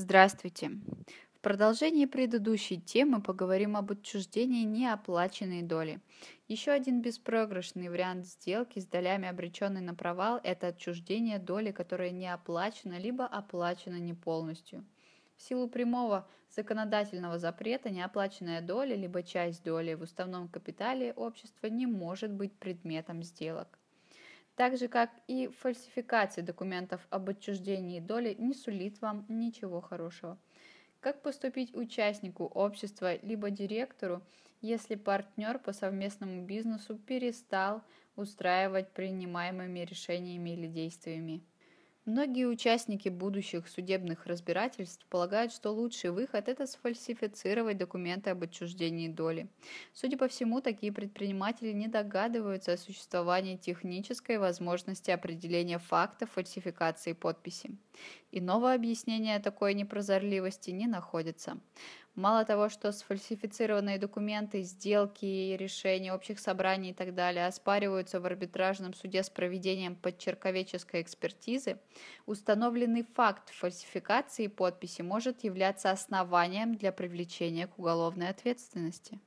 Здравствуйте! В продолжении предыдущей темы поговорим об отчуждении неоплаченной доли. Еще один беспроигрышный вариант сделки с долями, обреченный на провал, это отчуждение доли, которая не оплачена, либо оплачена не полностью. В силу прямого законодательного запрета неоплаченная доля, либо часть доли в уставном капитале общества не может быть предметом сделок так же как и фальсификация документов об отчуждении доли не сулит вам ничего хорошего. Как поступить участнику общества либо директору, если партнер по совместному бизнесу перестал устраивать принимаемыми решениями или действиями? Многие участники будущих судебных разбирательств полагают, что лучший выход – это сфальсифицировать документы об отчуждении доли. Судя по всему, такие предприниматели не догадываются о существовании технической возможности определения факта фальсификации подписи. Иного объяснения такой непрозорливости не находится. Мало того, что сфальсифицированные документы, сделки, решения общих собраний и так далее оспариваются в арбитражном суде с проведением подчерковеческой экспертизы, установленный факт фальсификации подписи может являться основанием для привлечения к уголовной ответственности.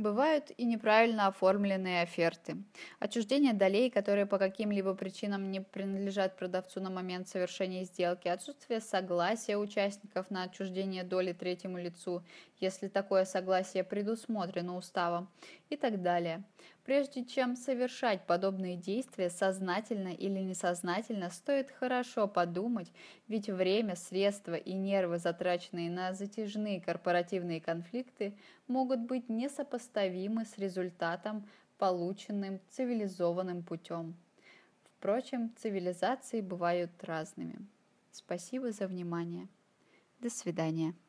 Бывают и неправильно оформленные оферты. Отчуждение долей, которые по каким-либо причинам не принадлежат продавцу на момент совершения сделки, отсутствие согласия участников на отчуждение доли третьему лицу, если такое согласие предусмотрено уставом, и так далее. Прежде чем совершать подобные действия сознательно или несознательно, стоит хорошо подумать, ведь время, средства и нервы, затраченные на затяжные корпоративные конфликты, могут быть несопоставимы с результатом, полученным цивилизованным путем. Впрочем, цивилизации бывают разными. Спасибо за внимание. До свидания.